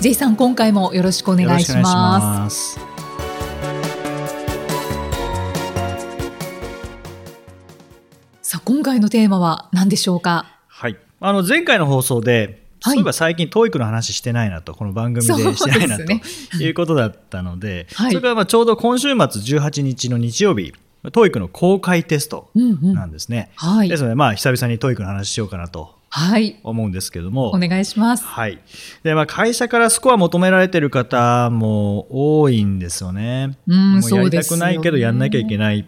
J さん、今回もよろしくお願いします。す。さあ、今回のテーマは何でしょうか？はい。あの、前回の放送で、はいそういえば最近 TOEIC の話してないなと、この番組でしてないなそうでということだったので、はいそれからまあちょうど今週末18日の日曜日、TOEIC の公開テストうんうんなんですね。はいですので、まあ久々に TOEIC の話しようかなとはい。思うんですけども。お願いします。はい。で、まあ、会社からスコア求められてる方も多いんですよね。うんもうやそうですよねりたくないけどやんなきゃいけない。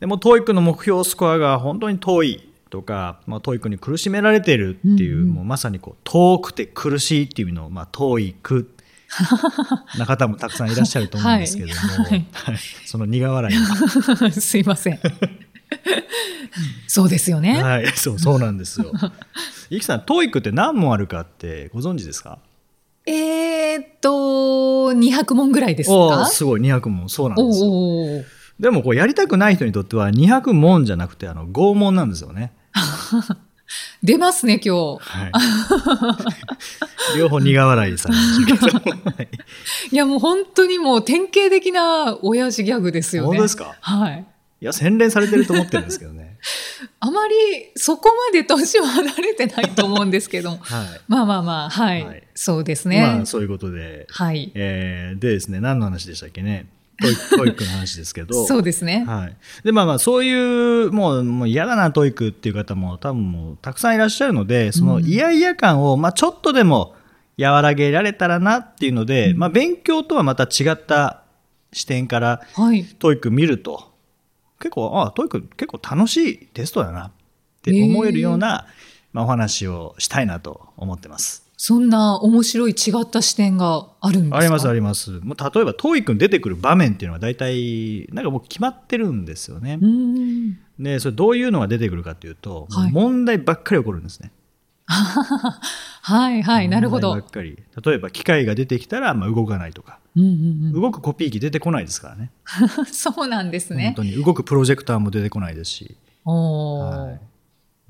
でも、TOEIC の目標スコアが本当に遠いとか、まあ、TOEIC に苦しめられてるっていう、もうまさにこう、遠くて苦しいっていうのを、まあ、TOEIC な方もたくさんいらっしゃると思うんですけども、はいはい その苦笑いが すいません。そうですよね。はい、そう、そうなんですよ。いきさん、TOEIC って何問あるかってご存知ですか？えーっと、200問ぐらいですか？すごい、200問。そうなんですよ。でもこうやりたくない人にとっては200問じゃなくてあの拷問なんですよね。出ますね、今日。はい。両方苦笑いされましたけど。はいいや、もう本当にもう典型的な親父ギャグですよね。本当ですか？はい。いや、洗練されてると思ってるんですけどね。あまりそこまで年は離れてないと思うんですけど。はい。まあまあまあ、はい。はいそうですね。まあ、そういうことで。はい。えーでですね、何の話でしたっけね？ TOEIC TOEIC の話ですけど。そうですね。はい。で、まあまあ、そういう、もう、もう嫌だな、 TOEIC っていう方も多分もうたくさんいらっしゃるので、その嫌々感を、まあちょっとでも和らげられたらなっていうので、まあ勉強とはまた違った視点から、はい。 TOEIC 見ると、結構、あ TOEIC 結構楽しいテストだなって思えるような、まあ、お話をしたいなと思ってます。そんな面白い違った視点があるんですか？ありますあります。もう例えば、 TOEIC に出てくる場面っていうのは大体、なんかもう決まってるんですよね。で、それどういうのが出てくるかというと、はい問題ばっかり起こるんですね。はいはい、なるほど。ばっかり。例えば、機械が出てきたら、まあ、動かないとか。うんうん動くコピー機出てこないですからね。うん、そうなんです本ね。当に。動くプロジェクターも出てこないですし。おーはい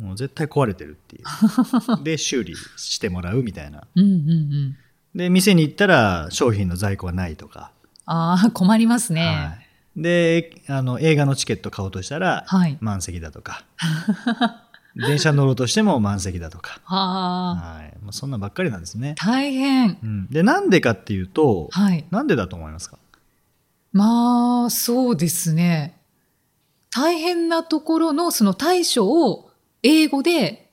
もう絶対壊れてるっていう。で、修理してもらうみたいな。うんうんうん。で、店に行ったら商品の在庫がないとか。ああ、困りますはね。い。で、あの、映画のチケット買おうとしたら、はい満席だとか。電車乗ろうとしても満席だとか。はい。まあ、そんなばっかりなんですね。大変う。ん。で、なんでかっていうと、はい。なんでだと思いますか？まあ、そうですね。大変なところのその対処を英語で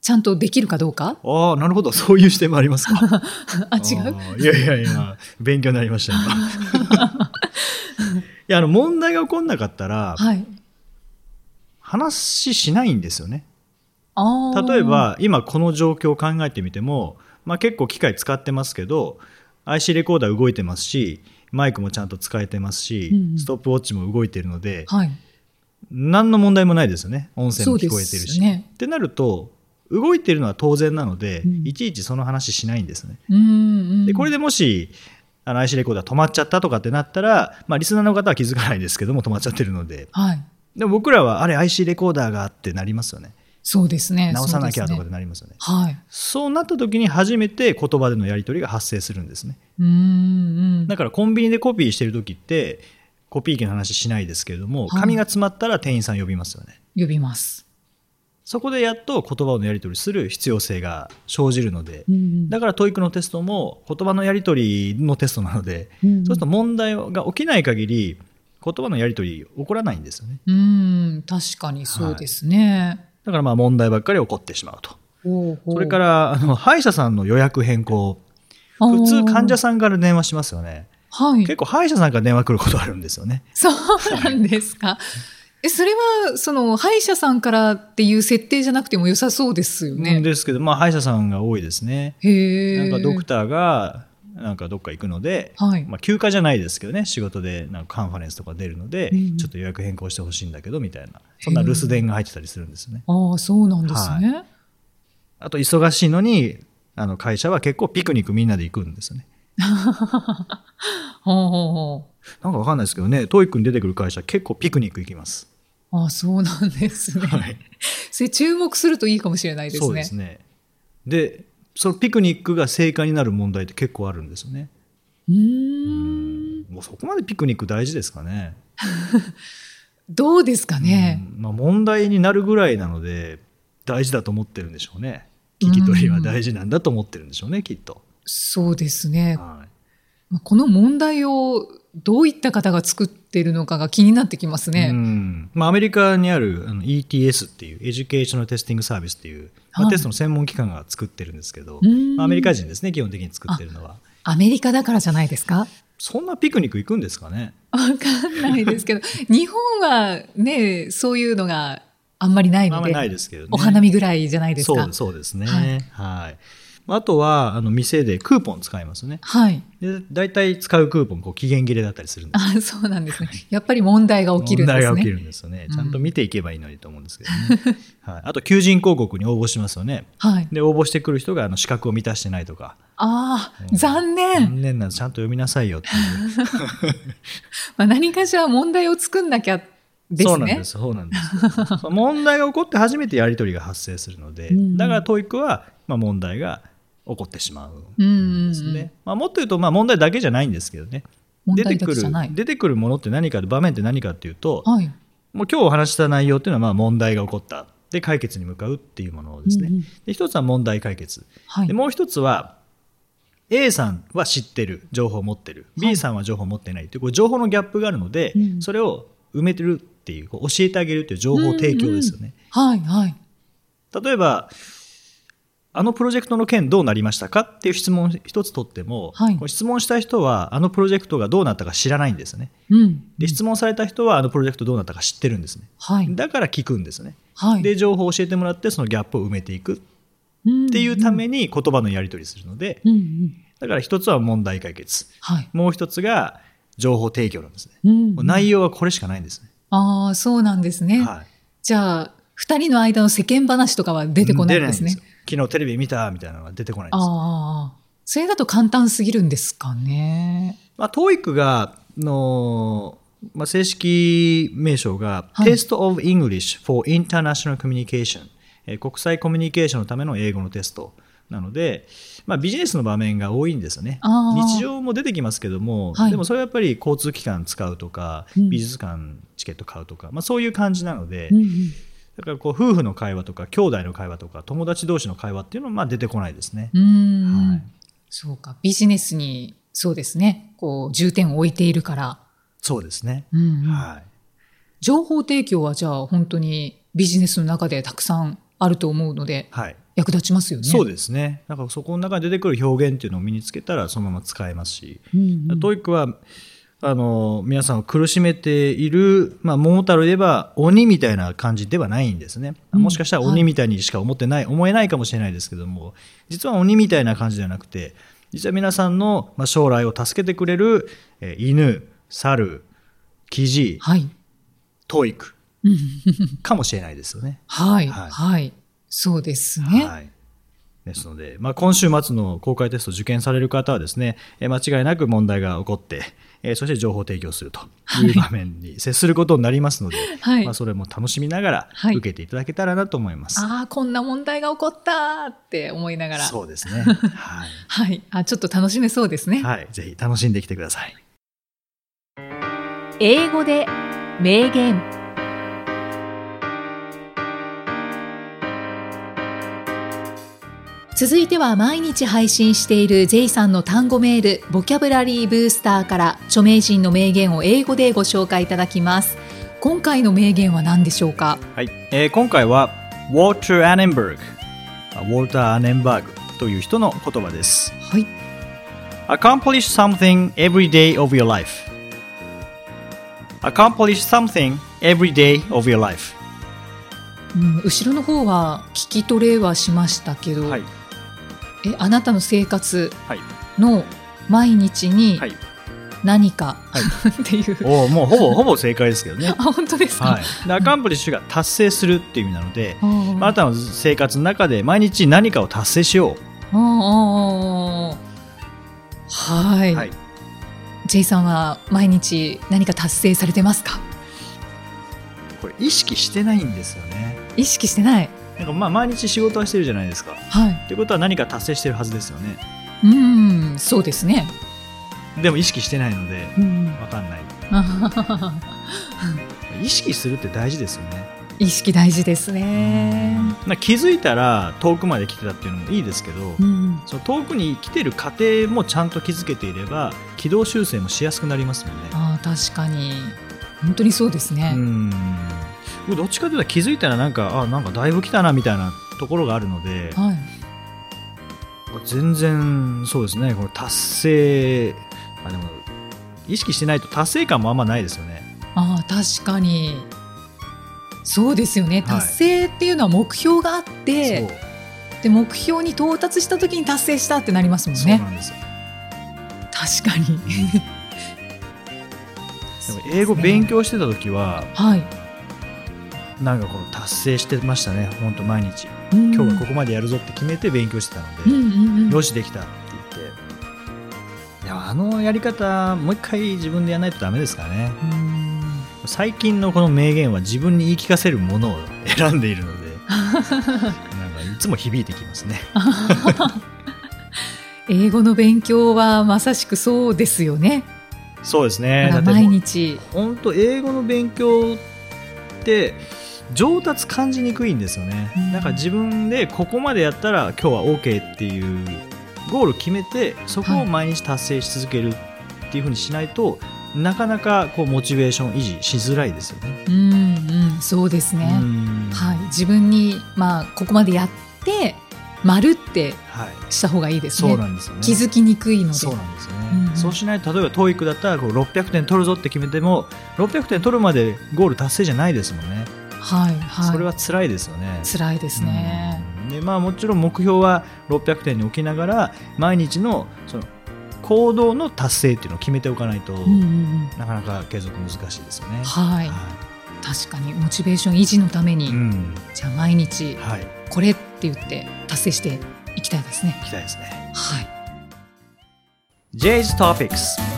ちゃんとできるかどうか？ああ、なるほど。そういう視点もありますか？あ、違う？いやいやいや、勉強になりました、今。いや、あの、問題が起こんなかったら、はい。話しないんですよね。例え、ば、今この状況を考えてみても、まあ結構機械使ってますけど、IC レコーダー動いてますし、マイクもちゃんと使えてますし、うんうんストップウォッチも動いてるので、はい。何の問題もないですよね。音声も聞こえてるし。ねってなると、動いてるのは当然なので、うんいちいちその話しないんですね。うんうん。で、これでもし、あの IC レコーダー止まっちゃったとかってなったら、まあリスナーの方は気づかないですけども止まっちゃってるので、はい。でも僕らはあれ IC レコーダーがってなりますよね。そうですね。直さなきゃとかでなりますよね。はい。そうなった時に初めて言葉でのやり取りが発生するんですね。うんうん。だからコンビニでコピーしてる時って、コピー機の話しないですけれども、はい紙が詰まったら店員さん呼びますよね。呼びます。そこでやっと言葉のやり取りする必要性が生じるので、うんうんだから TOEIC のテストも言葉のやり取りのテストなので、うんうんそうすると問題が起きない限り、言葉のやり取り起こらないんですよね。うん、確かにそうですね。だからまあ問題ばっかり起こってしまうと。それから、あの、歯医者さんの予約変更。普通患者さんから電話しますよね。はい。結構歯医者さんから電話来ることあるんですよね。そうなんですか。え、それは、その、歯医者さんからっていう設定じゃなくても良さそうですよね。ですけど、まあ歯医者さんが多いですね。へえ。なんかドクターが、なんかどっか行くので、はいまあ、休暇じゃないですけどね仕事でなんかカンファレンスとか出るので、うんちょっと予約変更してほしいんだけどみたいなそんな留守電が入ってたりするんですよね。ああそうなんですね、あと忙しいのにあの会社は結構ピクニックみんなで行くんですよね。ほうほうほなんかわかんないですけどね、 TOEICに出てくる会社結構ピクニック行きます。うああそうなんですね、はい。それ注目するといいかもしれないですねそうですね。で、そのピクニックが成果になる問題って結構あるんですよね。うーんもうそこまでピクニック大事ですかね。どうですかね、うんまあ、問題になるぐらいなので大事だと思ってるんでしょうね。聞き取りは大事なんだと思ってるんでしょうね、きっと。そうですねはい。まあこの問題をどういった方が作っているのかが気になってきますうね。ん。まあ、アメリカにあるあの ETS っていう Educational Testing Service っていう、まあ、はい。テストの専門機関が作ってるんですけど、うん。まあアメリカ人ですね基本的に作ってるのは。アメリカだからじゃないですか？そんなピクニック行くんですかね？わかんないですけど、日本はね、そういうのがあんまりないので、まりないですけどね。お花見ぐらいじゃないですか？そうそうですね。ははいい、あとはあの店でクーポン使いますね。はい。で大体使うクーポンこう期限切れだったりするんです。あそうなんですね。やっぱり問題が起きるんですね。問題が起きるんですよね。ちゃんと見ていけばいいのにと思うんですけどね、はい、あと求人広告に応募しますよね。はい。で応募してくる人があの資格を満たしてないとか。ああ、残念。残念なんです。ちゃんと読みなさいよっていう。まあ、何かしら問題を作んなきゃですね。そうなんです、そうなんです。問題が起こって初めてやり取りが発生するので、うん。だから TOEIC は、まあ、問題が起こってしまううんうんんですね。まあ、もっと言うと、まあ、問題だけじゃないんですけどね。出てくる。出てくるものって何か場面って何かっていうと、はい。もう今日お話しした内容っていうのはまあ問題が起こったで解決に向かうっていうものですね。うんうんで一つは問題解決、はいで。もう一つは A さんは知ってる情報を持ってる B さんは情報を持ってないっていうこう情報のギャップがあるので、うんそれを埋めてるっていうこう教えてあげるっていう情報提供ですよね。はい、はい。例えばあのプロジェクトの件どうなりましたかっていう質問を一つ取っても、はい質問した人はあのプロジェクトがどうなったか知らないんですね。うん。で質問された人はあのプロジェクトどうなったか知ってるんですね。はい。だから聞くんですね。はい。で情報を教えてもらってそのギャップを埋めていくっっていうために言葉のやり取りするのでうんうん。だから一つは問題解決はい。もう一つが情報提供なんですね。うんもう内容はこれしかないんですね。ああ、そうなんですね。はいじゃあ、二人の間の世間話とかは出てこないんですね。出よ昨日テレビ見たみたいなのが出てこないんです。よ。ああ、それだと簡単すぎるんですかね。まあ、TOEIC がの、まあ、正式名称が、はい。Test of English for International Communication、えー国際コミュニケーションのための英語のテストなので、まあ、ビジネスの場面が多いんですよね。日常も出てきますけども、はい。でもそれはやっぱり交通機関使うとか、うん。美術館チケット買うとか、まあ、そういう感じなので、うんうんだからこう夫婦の会話とか兄弟の会話とか友達同士の会話っていうのはまあ出てこないですね。うーんはいそうか。ビジネスに、そうですね。こう、重点を置いているから。そうですね。うんうんはい情報提供はじゃあ本当にビジネスの中でたくさんあると思うので、はい役立ちますよね。そうですね。だからそこの中に出てくる表現っていうのを身につけたらそのまま使えますし、うんうん TOEICはあの皆さんを苦しめている、まあ、桃太郎で言えば鬼みたいな感じではないんですね。うんもしかしたら鬼みたいにしか思ってない、思えないかもしれないですけども、実は鬼みたいな感じではなくて、実は皆さんのまあ将来を助けてくれる、えー犬、猿、キジ、はい。 TOEICうん かもしれないですよね。はい。はいはい。そうですね。はい。ですので、まあ、今週末の公開テストを受験される方はですね、えー間違いなく問題が起こって、えーそして情報提供するという場面に接することになりますので、はいまあ、それも楽しみながらはい受けていただけたらなと思います。ああ、こんな問題が起こったって思いながら。そうですね。はい。はい。あ、ちょっと楽しめそうですね。はい。ぜひ楽しんできてください。英語で名言続いては毎日配信している J さんの単語メールボキャブラリーブースターから著名人の名言を英語でご紹介いただきます今回の名言は何でしょうか？はい。えー今回は、ウォーター・アネンバーグ、あウォルター・アネンバーグという人の言葉です。はい Accomplish something every day of your life. Accomplish something every day of your life. うん、後ろの方は聞き取れはしましたけど、はい。えあなたの生活はい。の毎日にはい。何か、は っていう。おーもうほぼ ほぼ正解ですけどね。あ、本当ですか？はい、でアカンプリッシュが達成するっていう意味なので、あーあなたの生活の中で毎日何かを達成しよあーあーはい、う、はい、J さんは毎日何か達成されてますか？これ意識してないんですよね。意識してないなんかまあ毎日仕事はしてるじゃないですか。はい。ということは何か達成してるはずですよね。うんそうですね。でも意識してないのでうん。わかんない。意識するって大事ですよね。意識大事ですね。な気づいたら遠くまで来てたっていうのもいいですけど、うん。その遠くに来てる過程もちゃんと気づけていれば軌道修正もしやすくなりますもんね。あー確かに。本当にそうですね、うんどっちかというと気づいたらなんかあなんかだいぶ来たなみたいなところがあるのではい。全然そうですね。この達成あでも意識してないと達成感もあんまないですよね。あー確かに。そうですよね。はい。達成っていうのは目標があって、で目標に到達した時に達成したってなりますもんね。なんですよ。確かに。でも英語勉強してた時ははいなんかこの達成してましたね。本当毎日。今今日はここまでやるぞって決めて勉強してたので、うんうんうん。よしできたって言って。いやあのやり方もう一回自分でやらないとダメですからね。うん。最近のこの名言は自分に言い聞かせるものを選んでいるので なんかいつも響いてきますね。英語の勉強はまさしくそうですよね。そうですね。毎日。本当英語の勉強って上達感じにくいんですよね、うんだから自分でここまでやったら今日は OK っていうゴール決めてそこを毎日達成し続けるっていうふうにしないと、なかなかこうモチベーション維持しづらいですよね。うんうん、そうですね。うんはい、自分にまあここまでやって丸ってはい、した方がいいですそうね。なんですよね。気づきにくいので。そうなんですよね、うんそうしないと例えば TOEIC だったらこう600点取るぞって決めても600点取るまでゴール達成じゃないですもんね、はいはい。それは辛いですよね辛いですね。うんでまあ、もちろん目標は600点に置きながら毎日のその行動の達成っていうのを決めておかないと、うんうんうん。なかなか継続難しいですよね。はい、は確かにモチベーション維持のために、いうんじゃあ毎日はい、これって言って達成していきたいですね。行きたいですね。はい。J's Topics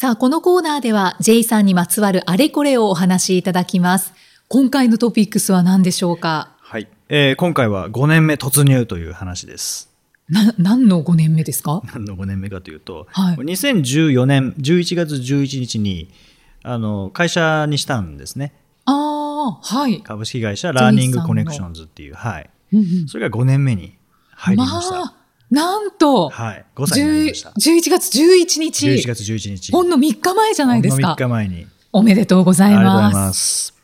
さあ、このコーナーでは J さんにまつわるあれこれをお話しいただきます。今回のトピックスは何でしょうか？はい、えー今回は5年目突入という話です。な、何の5年目ですか？何の5年目かというと、はい2014年11月11日にあの会社にしたんですね。ああ、はい。株式会社ラーニングコネクションズっていう、はい。うんうんそれが5年目に入りました。まあ、なんと、はい。5歳になりました。11月11日。11月11日。ほんの3日前じゃないですほんのか3。日前に。おめでとうございありがとうございま。ますす。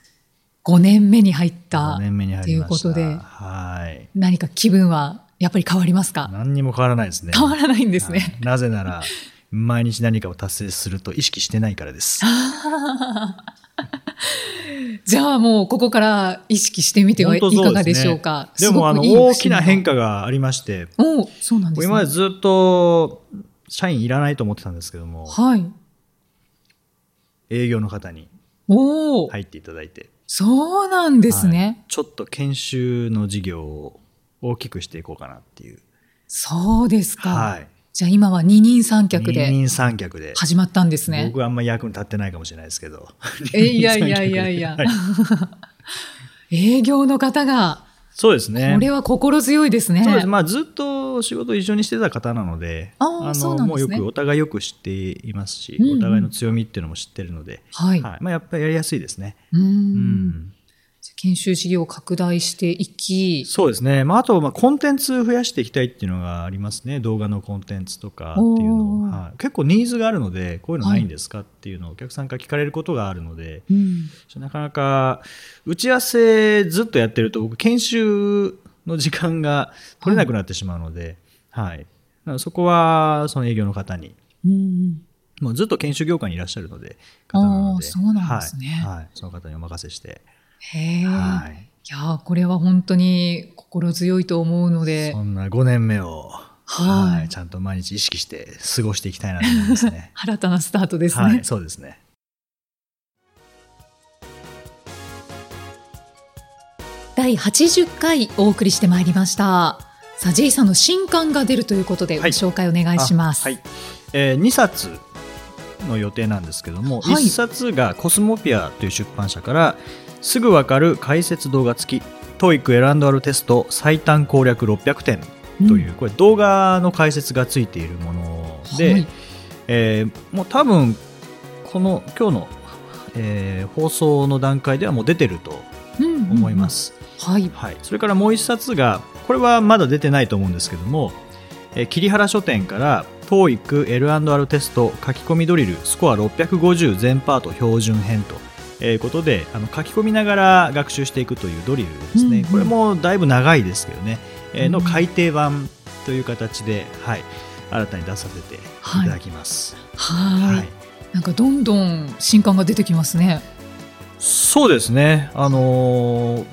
5年目に入った5。年目に入り。ということではい。何か気分はやっぱり変わりますか？何にも変わらないですね。変わらないんですはいね。なぜなら、毎日何かを達成すると意識してないからです。じゃあもうここから意識してみてはいかがでしょうか？でも、あの、大きな変化。化がありまして、おそうなんですね。今までずっと社員いらないと思ってたんですけども、はい。営業の方に入っていただいて、そうなんですね、はいちょっと研修の事業を大きくしていこうかなっていう。そうですか。はい。じゃあ今は二人三脚で二人三脚で。始まったんですね僕。はあんまり役に立ってないかもしれないですけど。え いやいやいやいやはい 営業の方が、そうですね。これは心強いですね。そうです。まあ、ずっと仕事一緒にしてた方なので、あーそうなんですねもうよくお互いよく知っていますし、うんうんお互いの強みっていうのも知ってるので、はい。はい。まあ、やっぱりやりやすいですね。うーんうん研修事業を拡大していき、そうですね。まあ、あと、まあ、コンテンツ増やしていきたいっていうのがありますね。動画のコンテンツとかっていうのはい、結構ニーズがあるので、こういうのないんですかっていうのをお客さんから聞かれることがあるので、うん。なかなか打ち合わせずっとやってると僕研修の時間が取れなくなってしまうので、はい。なのでそこはその営業の方に、うんもうずっと研修業界にいらっしゃるので、方なので、そうなんですね。はい。はい。その方にお任せして、へえ、はい。いやーこれは本当に心強いと思うのでそんな5年目をはい。ちゃんと毎日意識して過ごしていきたいなと思いますね。新たなスタートですね。はい、そうですね。第80回お送りしてまいりました。さあ、J さんの新刊が出るということで、ごはい紹介お願いします。あはい。えー、2冊の予定なんですけども、はい1冊がコスモピアという出版社からすぐわかる解説動画付き TOEIC L&R テスト最短攻略600点という、これ動画の解説がついているもので、はいえーもう多分この今日の、えー放送の段階ではもう出てると思いま。す。はい。はい、それからもう一冊がこれはまだ出てないと思うんですけども、えー桐原書店から TOEIC L&R テスト書き込みドリルスコア650全パート標準編ということであの書き込みながら学習していくというドリルですね、うんうんこれもだいぶ長いですけどね、えーのうん改訂版という形で、はい、新たに出させていただきます。はい。はいなんかどんどん新刊が出てきますね。そうですね、あのー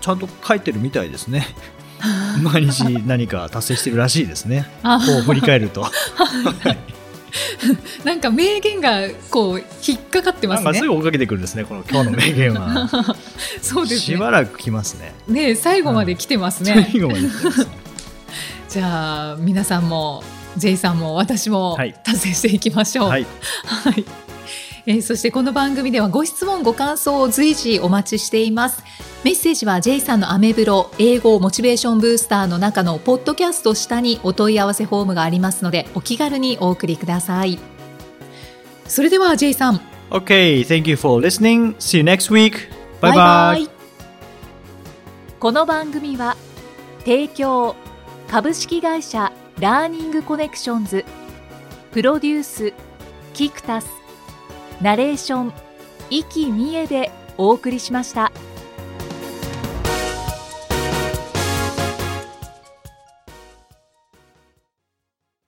ちゃんと書いてるみたいですね。毎日何か達成してるらしいですね。あこう振り返ると。なんか名言がこう引っかかってますねす。ぐ追っかけてくるんですね、この今日の名言は。そうですね。しばらく来ますね。ね最後まで来てますね。ね。じゃあ皆さんも J さんも私もはい達成していきましょう。はい、はい。えーそしてこの番組ではご質問ご感想を随時お待ちしていますメッセージは J さんのアメブロ英語モチベーションブースターの中のポッドキャスト下にお問い合わせフォームがありますのでお気軽にお送りくださいそれでは J さん Okay, thank you for listening. See you next week. Bye bye. この番組は提供株式会社ラーニングコネクションズプロデュースキクタスナレーション生きみえでお送りしました。